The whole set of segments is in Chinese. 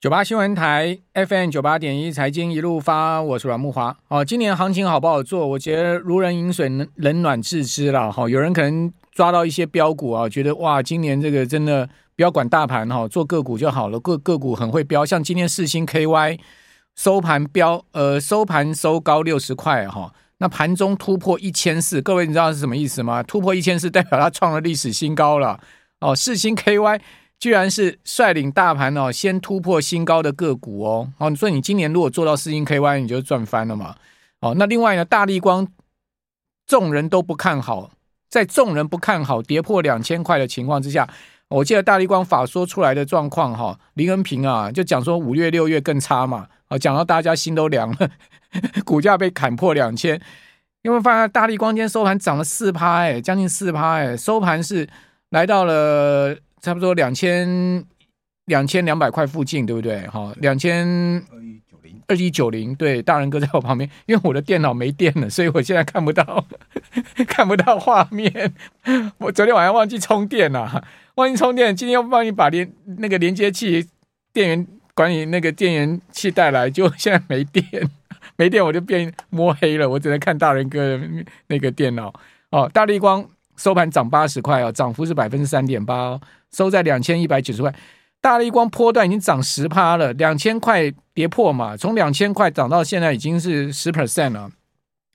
九八新闻台 FM 九八点一财经一路发，我是阮木华。哦，今年行情好不好做？我觉得如人饮水，冷暖自知了。哈，有人可能抓到一些标股啊，觉得哇，今年这个真的不要管大盘哈，做个股就好了。个个股很会标，像今天四星 KY 收盘标，呃，收盘收高六十块哈，那盘中突破一千四，各位你知道是什么意思吗？突破一千四代表它创了历史新高了。哦，四星 KY。居然是率领大盘哦，先突破新高的个股哦，哦，所以你今年如果做到世芯 KY，你就赚翻了嘛。哦，那另外呢，大力光众人都不看好，在众人不看好跌破两千块的情况之下，我记得大力光法说出来的状况哈，林恩平啊就讲说五月六月更差嘛，啊，讲到大家心都凉了，股价被砍破两千，因为发现大力光今天收盘涨了四趴，哎，将近四趴，哎，收盘是来到了。差不多两千两千两百块附近，对不对？哈，两千二一九零二一九零，对，大人哥在我旁边，因为我的电脑没电了，所以我现在看不到 看不到画面。我昨天晚上忘记充电了，忘记充电，今天要帮你把连那个连接器、电源管理那个电源器带来，就现在没电，没电我就变摸黑了，我只能看大人哥的那个电脑。哦，大立光收盘涨八十块哦，涨幅是百分之三点八哦。收在两千一百九十块，大立光波段已经涨十趴了，两千块跌破嘛，从两千块涨到现在已经是十 percent 了，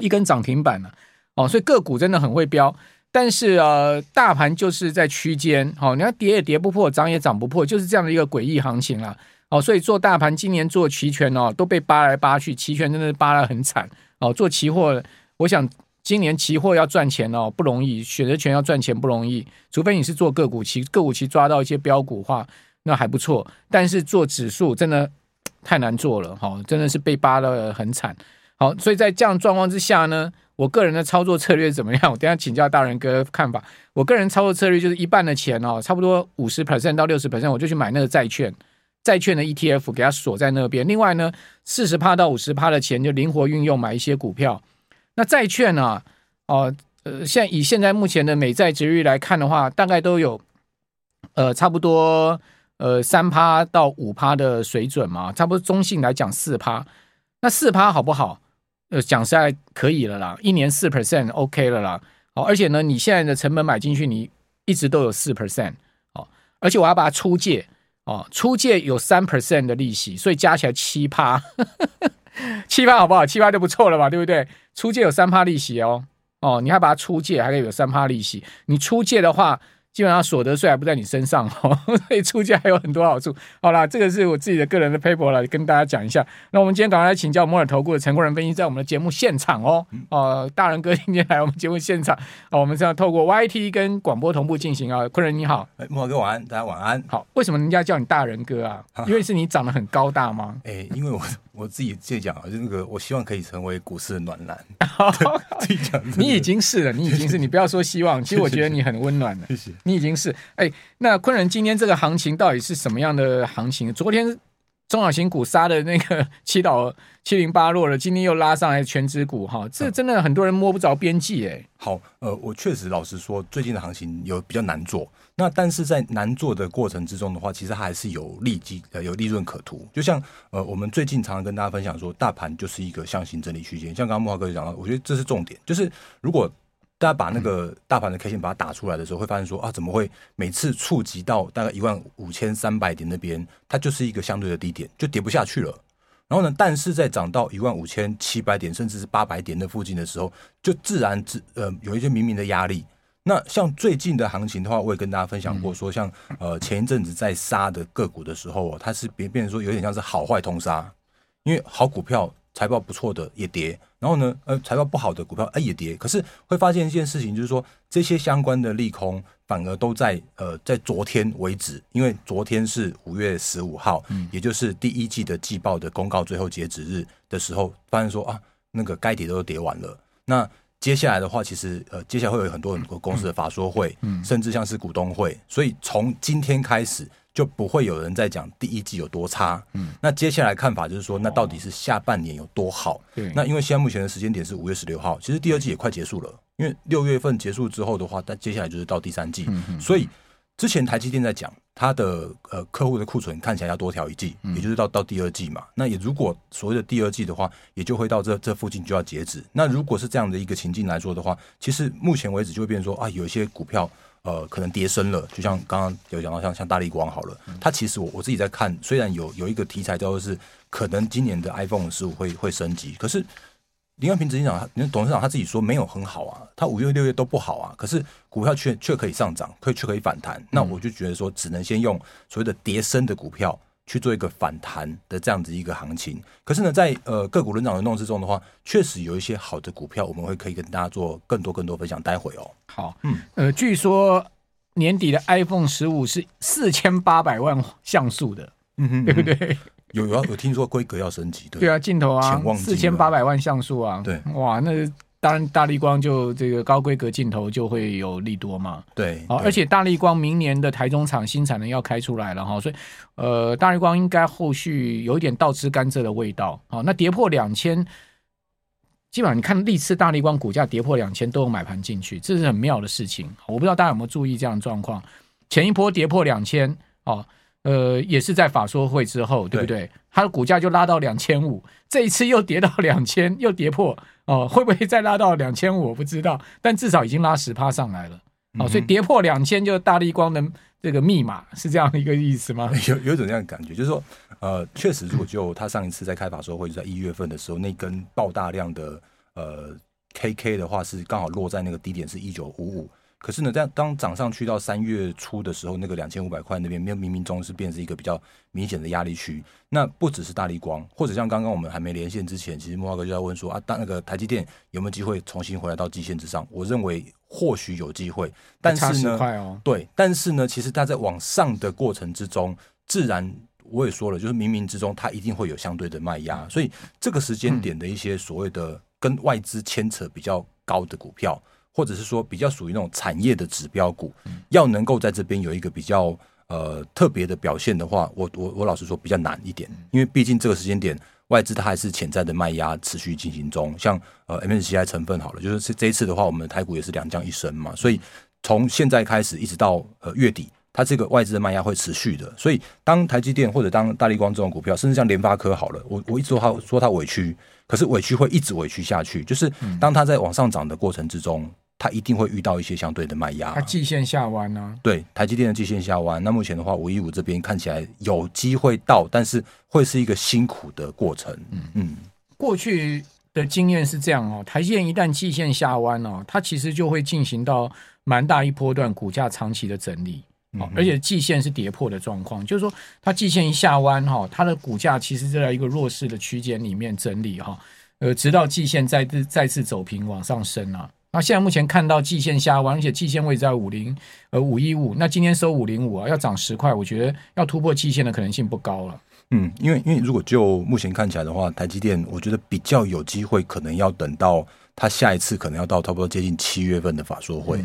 一根涨停板了哦，所以个股真的很会飙，但是呃，大盘就是在区间，好、哦，你要跌也跌不破，涨也涨不破，就是这样的一个诡异行情了哦，所以做大盘今年做期权哦，都被扒来扒去，期权真的是扒得很惨哦，做期货，我想。今年期货要赚钱哦，不容易；选择权要赚钱不容易，除非你是做个股期，个股期抓到一些标股话，那还不错。但是做指数真的 太难做了，哈，真的是被扒得很惨。好，所以在这样状况之下呢，我个人的操作策略怎么样？我等下请教大人哥看法。我个人操作策略就是一半的钱哦，差不多五十 percent 到六十 percent，我就去买那个债券，债券的 ETF 给它锁在那边。另外呢，四十趴到五十趴的钱就灵活运用，买一些股票。那债券呢、哦，呃，现以现在目前的美债殖率来看的话，大概都有呃差不多呃三趴到五趴的水准嘛，差不多中性来讲四趴。那四趴好不好？呃，讲实在可以了啦，一年四 percent OK 了啦。哦，而且呢，你现在的成本买进去，你一直都有四 percent 哦，而且我要把它出借哦，出借有三 percent 的利息，所以加起来七趴。七趴好不好？七趴就不错了吧，对不对？出借有三趴利息哦，哦，你还把它出借，还可以有三趴利息。你出借的话。基本上所得税还不在你身上哦，所以出借还有很多好处。好啦，这个是我自己的个人的 paper 了跟大家讲一下。那我们今天赶快来请教摩尔投顾的陈冠仁分析，在我们的节目现场哦。呃，大人哥今天来我们节目现场哦，我们是要透过 YT 跟广播同步进行啊。坤仁你好，哎，慕驊哥晚安，大家晚安。好，为什么人家叫你大人哥啊？因为是你长得很高大吗？哎，因为我我自己自己讲啊，就那个我希望可以成为股市的暖男。自己讲，你已经是了，你已经是，你不要说希望，其实我觉得你很温暖了。谢谢。你已经是哎，那昆仁今天这个行情到底是什么样的行情？昨天中小型股杀的那个 七倒七零八落了，今天又拉上来全指股哈，这真的很多人摸不着边际哎。好，呃，我确实老实说，最近的行情有比较难做。那但是在难做的过程之中的话，其实还是有利基呃有利润可图。就像呃我们最近常常跟大家分享说，大盘就是一个箱形整理区间。像刚刚木华哥就讲到，我觉得这是重点，就是如果。大家把那个大盘的 K 线把它打出来的时候，会发现说啊，怎么会每次触及到大概一万五千三百点那边，它就是一个相对的低点，就跌不下去了。然后呢，但是在涨到一万五千七百点甚至是八百点的附近的时候，就自然自呃有一些明明的压力。那像最近的行情的话，我也跟大家分享过，说像呃前一阵子在杀的个股的时候，它是变变成说有点像是好坏通杀，因为好股票。财报不错的也跌，然后呢，呃，财报不好的股票哎也跌，可是会发现一件事情，就是说这些相关的利空反而都在呃在昨天为止，因为昨天是五月十五号，嗯，也就是第一季的季报的公告最后截止日的时候，发现说啊那个该跌都跌完了，那接下来的话，其实呃接下来会有很多很多公司的法说会，嗯，甚至像是股东会，所以从今天开始。就不会有人在讲第一季有多差，嗯，那接下来看法就是说，那到底是下半年有多好？对，那因为现在目前的时间点是五月十六号，其实第二季也快结束了，因为六月份结束之后的话，但接下来就是到第三季，所以之前台积电在讲，它的呃客户的库存看起来要多调一季，也就是到到第二季嘛。那也如果所谓的第二季的话，也就会到这这附近就要截止。那如果是这样的一个情境来说的话，其实目前为止就会变成说啊，有一些股票呃可能跌深了，就像刚刚有讲到像像大立光好了，它其实我我自己在看，虽然有有一个题材叫做是可能今年的 iPhone 十五会会升级，可是。林冠平执行长，他董事长他自己说没有很好啊，他五月六月都不好啊，可是股票却却可以上涨，可以却可以反弹。那我就觉得说，只能先用所谓的跌升的股票去做一个反弹的这样子一个行情。可是呢，在呃个股轮涨轮动之中的话，确实有一些好的股票，我们会可以跟大家做更多更多分享。待会哦，好，嗯，呃，据说年底的 iPhone 十五是四千八百万像素的，嗯哼，对不对？有有有听说规格要升级，对。对啊，镜头啊，四千八百万像素啊，对，哇，那当然大力光就这个高规格镜头就会有利多嘛，对，哦，而且大力光明年的台中厂新产能要开出来了哈，所以呃，大力光应该后续有一点倒吃甘蔗的味道，好，那跌破两千，基本上你看历次大力光股价跌破两千都有买盘进去，这是很妙的事情，我不知道大家有没有注意这样的状况，前一波跌破两千哦。呃，也是在法说会之后，对不对？对，它的股价就拉到两千五，这一次又跌到 两千，又跌破哦、呃，会不会再拉到两千五？我不知道，但至少已经拉十趴上来了。哦，所以跌破两千就是大立光的这个密码，是这样一个意思吗？有有一种这样的感觉，就是说，呃，确实，如果就他上一次在开法说会，就在一月份的时候，那根爆大量的呃 KK 的话，是刚好落在那个低点，是一九五五。可是呢，在当涨上去到三月初的时候，那个两千五百块那边，没有冥冥中是变成一个比较明显的压力区。那不只是大立光，或者像刚刚我们还没连线之前，其实慕驊哥就在问说啊，当那个台积电有没有机会重新回来到季线之上？我认为或许有机会，但是呢，对，但是呢，其实它在往上的过程之中，自然我也说了，就是冥冥之中它一定会有相对的卖压，所以这个时间点的一些所谓的跟外资牵扯比较高的股票。或者是说比较属于那种产业的指标股，要能够在这边有一个比较呃特别的表现的话，我我我老实说比较难一点，因为毕竟这个时间点外资它还是潜在的卖压持续进行中，像呃 MSCI 成分好了，就是这一次的话，我们的台股也是两降一升嘛，所以从现在开始一直到呃月底，它这个外资的卖压会持续的，所以当台积电或者当大力光这种股票，甚至像联发科好了，我我一直说它说它委屈，可是委屈会一直委屈下去，就是当它在往上涨的过程之中。它一定会遇到一些相对的卖压，它季线下弯呢、啊？对，台积电的季线下弯。那目前的话，五一五这边看起来有机会到，但是会是一个辛苦的过程。嗯嗯，过去的经验是这样哦，台积电一旦季线下弯哦，它其实就会进行到蛮大一波段股价长期的整理，哦，而且季线是跌破的状况，就是说它季线一下弯哈，它的股价其实就在一个弱势的区间里面整理哈，呃，直到季线再次再次走平往上升啊。那现在目前看到季线下弯，而且季线位置在五零呃五一五，那今天收五零五啊，要涨十块，我觉得要突破季线的可能性不高了。嗯，因为因为如果就目前看起来的话，台积电我觉得比较有机会，可能要等到。他下一次可能要到差不多接近七月份的法说会，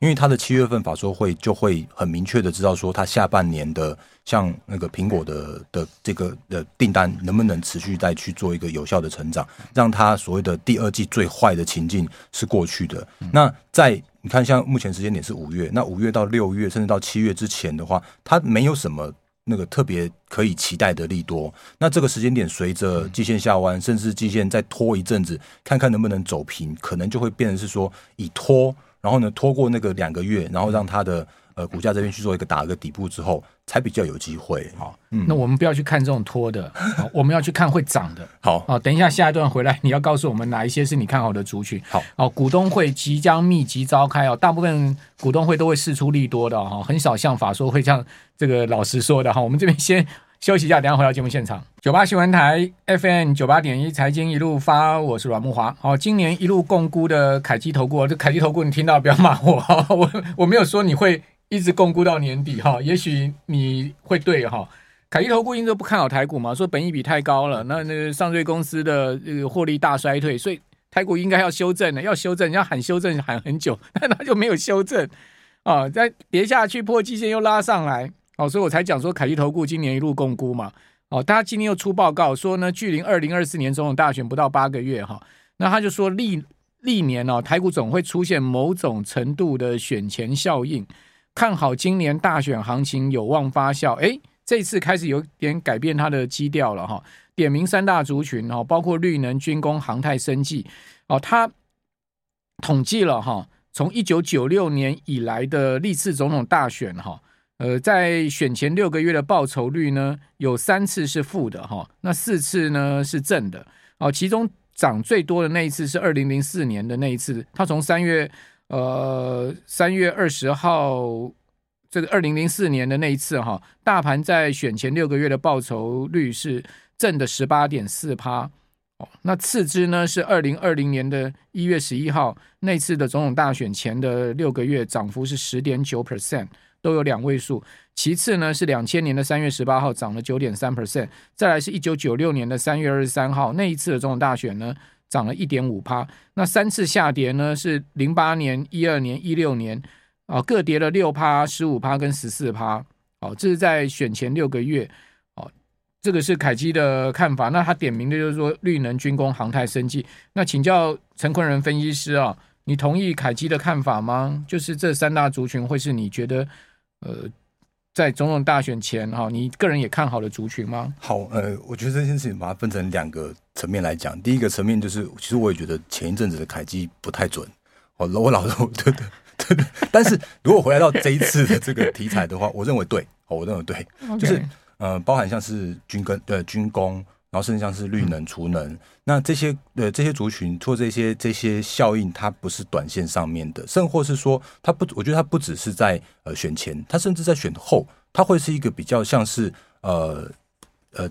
因为他的七月份法说会就会很明确的知道说，他下半年的像那个苹果的的这个的订单能不能持续再去做一个有效的成长，让他所谓的第二季最坏的情境是过去的。那在你看，像目前时间点是五月，那五月到六月甚至到七月之前的话，他没有什么。那个特别可以期待的利多，那这个时间点随着季线下弯，甚至季线再拖一阵子，看看能不能走平，可能就会变成是说以拖，然后呢拖过那个两个月，然后让它的。呃，股价这边去做一个打一个底部之后，才比较有机会。好，嗯，那我们不要去看这种拖的，我们要去看会涨的。好，啊，等一下下一段回来，你要告诉我们哪一些是你看好的族群。好，哦，股东会即将密集召开哦，大部分股东会都会事出利多的哈，很少像法说会像这个老实说的哈。我们这边先休息一下，等下回到节目现场。九八新闻台 FM 九八点一财经一路发，我是阮木华。好，今年一路共估的凯基投顾，这凯基投顾你听到不要骂我，我我没有说你会。一直共估到年底哈，也许你会对哈。凯基投顾因为不看好台股嘛，说本益比太高了，那那个上市公司的这个获利大衰退，所以台股应该要修正的，要修正，要喊修正喊很久，但他就没有修正啊，再跌下去破季线又拉上来，哦，所以我才讲说凯基投顾今年一路共估嘛，哦，他今天又出报告说呢，距离二零二四年总统大选不到八个月哈，那他就说历历年哦，台股总会出现某种程度的选前效应。看好今年大选行情有望发酵。哎，这次开始有点改变它的基调了哈。点名三大族群哈，包括绿能、军工、航太、生技哦。他统计了哈，从一九九六年以来的历次总统大选哈，呃，在选前六个月的报酬率呢，有三次是负的哈，那四次呢是正的哦。其中涨最多的那一次是二零零四年的那一次，他从三月。呃，三月二十号，这个二零零四年的那一次哈，大盘在选前六个月的报酬率是正的十八点四趴哦。那次之呢是二零二零年的一月十一号那次的总统大选前的六个月，涨幅是十点九 percent，都有两位数。其次呢是两千年的三月十八号涨了九点三 percent，再来是一九九六年的三月二十三号那一次的总统大选呢。涨了一点五趴，那三次下跌呢？是零八年、一二年、一六年啊，各跌了六趴、十五趴跟十四趴。哦，这是在选前六个月。哦，这个是凯基的看法。那他点名的就是说绿能、军工、航太、生技。那请教陈坤仁分析师啊，你同意凯基的看法吗？就是这三大族群会是你觉得呃？在总统大选前，哈，你个人也看好的族群吗？好，呃，我觉得这件事情把它分成两个层面来讲。第一个层面就是，其实我也觉得前一阵子的凯基不太准。哦，我老说对对对对。但是如果回来到这一次的这个题材的话，我认为对，哦，我认为对就是呃，包含像是军跟对军工。然后甚至像是绿能、储能，嗯、那这些呃这些族群做这些这些效应，它不是短线上面的，甚或是说它不，我觉得它不只是在呃选前，它甚至在选后，它会是一个比较像是呃呃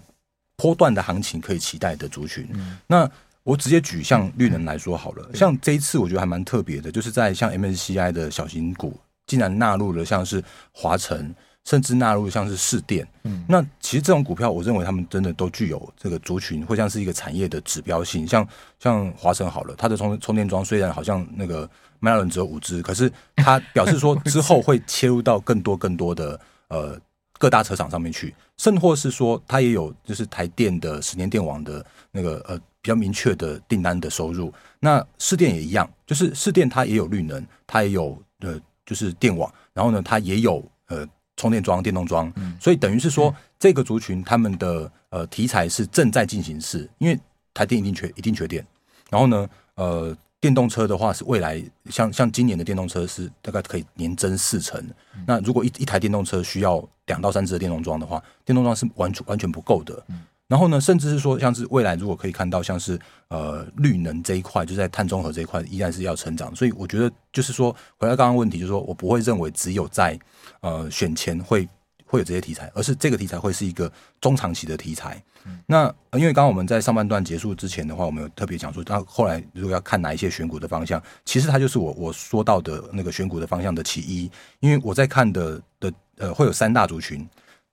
波段的行情可以期待的族群。嗯、那我直接举像绿能来说好了，嗯、像这一次我觉得还蛮特别的，就是在像 MSCI 的小型股竟然纳入了像是华城。甚至纳入像是市电，嗯，那其实这种股票，我认为他们真的都具有这个族群，或像是一个产业的指标性。像像华晨好了，它的充充电桩虽然好像那个迈拉伦只有五支，可是它表示说之后会切入到更多更多的呃各大车厂上面去，甚或是说它也有就是台电的十年电网的那个呃比较明确的订单的收入。那市电也一样，就是市电它也有绿能，它也有呃就是电网，然后呢它也有呃。充电桩、电动桩，所以等于是说，这个族群他们的呃题材是正在进行式，因为台电一定缺，一定缺电。然后呢，呃，电动车的话是未来像像今年的电动车是大概可以年增四成。那如果一一台电动车需要两到三只的电动桩的话，电动桩是完全完全不够的。然后呢，甚至是说，像是未来如果可以看到，像是呃绿能这一块，就在碳中和这一块，依然是要成长。所以我觉得，就是说，回到刚刚问题，就是说我不会认为只有在呃选前会会有这些题材，而是这个题材会是一个中长期的题材。那因为刚刚我们在上半段结束之前的话，我们有特别讲说，那后来如果要看哪一些选股的方向，其实它就是我我说到的那个选股的方向的其一。因为我在看的的呃会有三大族群。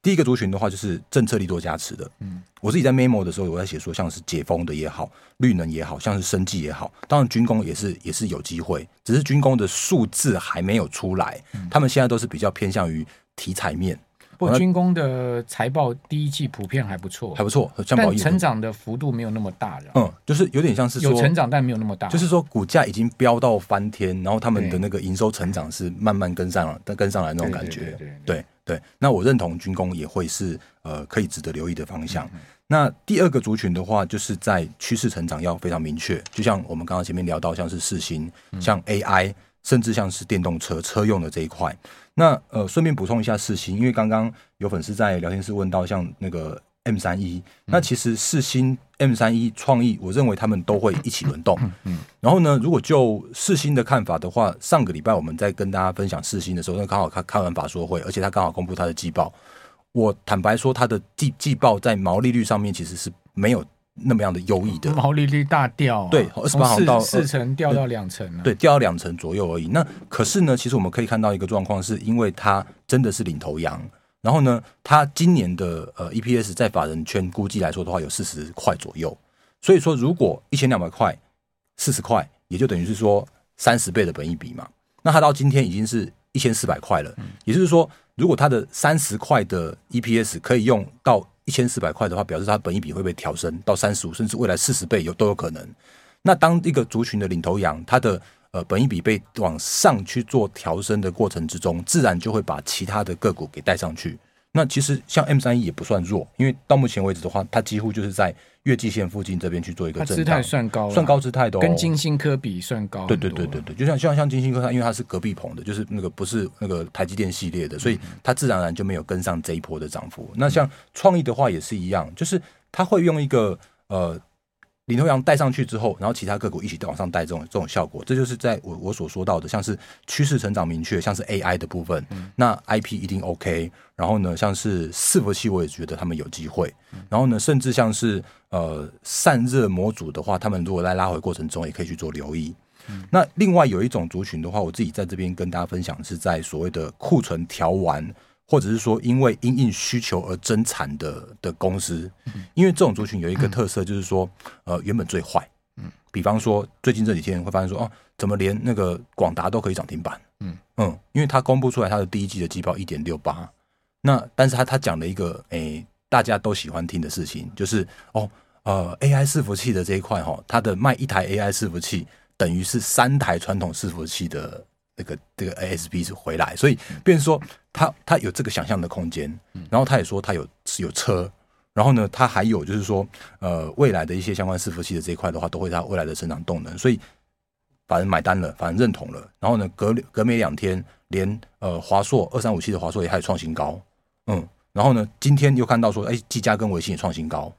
第一个族群的话，就是政策力多加持的。嗯，我自己在 memo 的时候，我在写说，像是解封的也好，绿能也好，像是生计也好，当然军工也是也是有机会，只是军工的数字还没有出来。嗯，他们现在都是比较偏向于题材面。不过军工的财报第一季普遍还不错，还不错，但成长的幅度没有那么大了。嗯，就是有点像是说有成长，但没有那么大。就是说股价已经飙到翻天，然后他们的那个营收成长是慢慢跟上了，但跟上来那种感觉。对，对，对，对，对。那我认同军工也会是呃可以值得留意的方向。嗯、那第二个族群的话，就是在趋势成长要非常明确，就像我们刚刚前面聊到，像是四星，像 AI，甚至像是电动车车用的这一块。那呃，顺便补充一下四星，因为刚刚有粉丝在聊天室问到，像那个。M 三一，那其实世芯 M 三一创意，我认为他们都会一起轮动。嗯，然后呢，如果就世新的看法的话，上个礼拜我们在跟大家分享世新的时候，那刚好看看完法说会，而且他刚好公布他的季报。我坦白说，他的季季报在毛利率上面其实是没有那么样的优异的，毛利率大掉，对，二十八号到四成掉到两成，对，掉到两成左右而已。那可是呢，其实我们可以看到一个状况，是因为它真的是领头羊。然后呢，它今年的呃 EPS 在法人圈估计来说的话，有四十块左右。所以说，如果一千两百块，四十块，也就等于是说三十倍的本益比嘛。那它到今天已经是一千四百块了。也就是说，如果它的三十块的 EPS 可以用到一千四百块的话，表示它本益比会被调升到三十五，甚至未来四十倍有都有可能。那当一个族群的领头羊，它的呃本一比被往上去做调升的过程之中，自然就会把其他的个股给带上去。那其实像 M 三一也不算弱，因为到目前为止的话，它几乎就是在月季线附近这边去做一个震荡，姿态算高，算高姿态的，跟金星科比算高。对对对对对，就像像像金星科，它因为它是隔壁棚的，就是那个不是那个台积电系列的，所以它自然而然就没有跟上这一波的涨幅。那像创意的话也是一样，就是它会用一个呃。领头羊带上去之后，然后其他个股一起往上带，这种这种效果，这就是在我我所说到的，像是趋势成长明确，像是 AI 的部分，嗯、那 IP 一定 OK。然后呢，像是伺服器，我也觉得他们有机会。然后呢，甚至像是呃散热模组的话，他们如果在拉回过程中，也可以去做留意。嗯、那另外有一种族群的话，我自己在这边跟大家分享，是在所谓的库存调完。或者是说，因为因应需求而增产的的公司，因为这种族群有一个特色，就是说，呃，原本最坏，嗯，比方说最近这几天会发现说，哦，怎么连那个广达都可以涨停板，嗯。嗯，因为他公布出来他的第一季的季报一点六八，那但是他他讲了一个，诶，大家都喜欢听的事情，就是哦，呃，AI 伺服器的这一块哈，它的卖一台 AI 伺服器等于是三台传统伺服器的。这个这个 ASP 是回来，所以变成说他他有这个想象的空间，然后他也说他有是有车，然后呢，他还有就是说呃未来的一些相关伺服器的这一块的话，都会他未来的成长动能，所以反正买单了，反正认同了，然后呢，隔隔没两天，连呃华硕二三五七的华硕也还有创新高，嗯，然后呢，今天又看到说，哎，技嘉跟微星也创新高，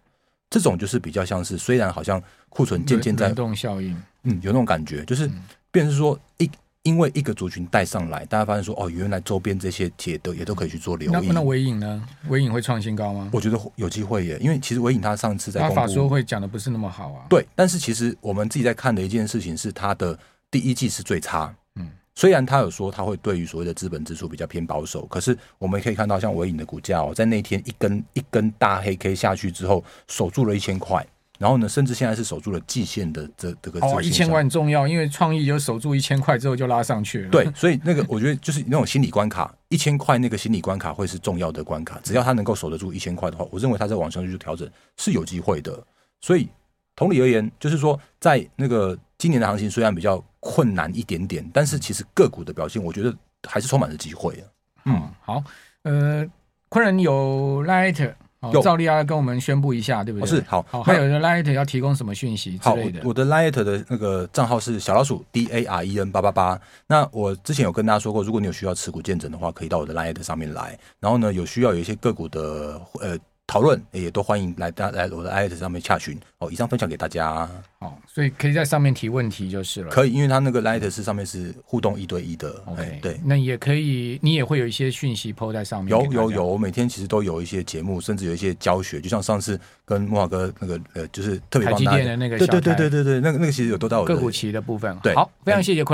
这种就是比较像是虽然好像库存渐渐在轮动效应，嗯，有那种感觉，就是变成是说一。因为一个族群带上来，大家发现说哦，原来周边这些铁的也都可以去做留意。那那纬颖呢？尾影会创新高吗？我觉得有机会耶，因为其实尾影他上次在公布，他法说会讲的不是那么好啊。对，但是其实我们自己在看的一件事情是，它的第一季是最差。嗯，虽然他有说他会对于所谓的资本支出比较偏保守，可是我们可以看到，像尾影的股价哦，在那天一根一根大黑 K 下去之后，守住了一千块。然后呢，甚至现在是守住了季线的这这个哦，一千块很重要，因为创意就守住一千块之后就拉上去了。对，所以那个我觉得就是那种心理关卡，一千块那个心理关卡会是重要的关卡。只要它能够守得住一千块的话，我认为它在往上去调整是有机会的。所以同理而言，就是说在那个今年的行情虽然比较困难一点点，但是其实个股的表现，我觉得还是充满着机会的。嗯，好，呃，昆仁有 Light。照例要跟我们宣布一下，对不对？是好，好，还有的 Light 要提供什么讯息之类的？我的 Light 的那个账号是小老鼠 D A R E N 八八八。那我之前有跟大家说过，如果你有需要持股见证的话，可以到我的 Light 上面来。然后呢，有需要有一些个股的呃。讨论也都欢迎来大来我的 IET 上面洽询哦。以上分享给大家哦，所以可以在上面提问题就是了。可以，因为他那个 IET 是上面是互动一对一的。OK，对，那也可以，你也会有一些讯息 PO 在上面。有有有，我每天其实都有一些节目，甚至有一些教学，就像上次跟莫华哥那个呃，就是特别台积电的那个，对对对对对对，那个那个其实有都到我个股期的部分。对，好，非常谢谢。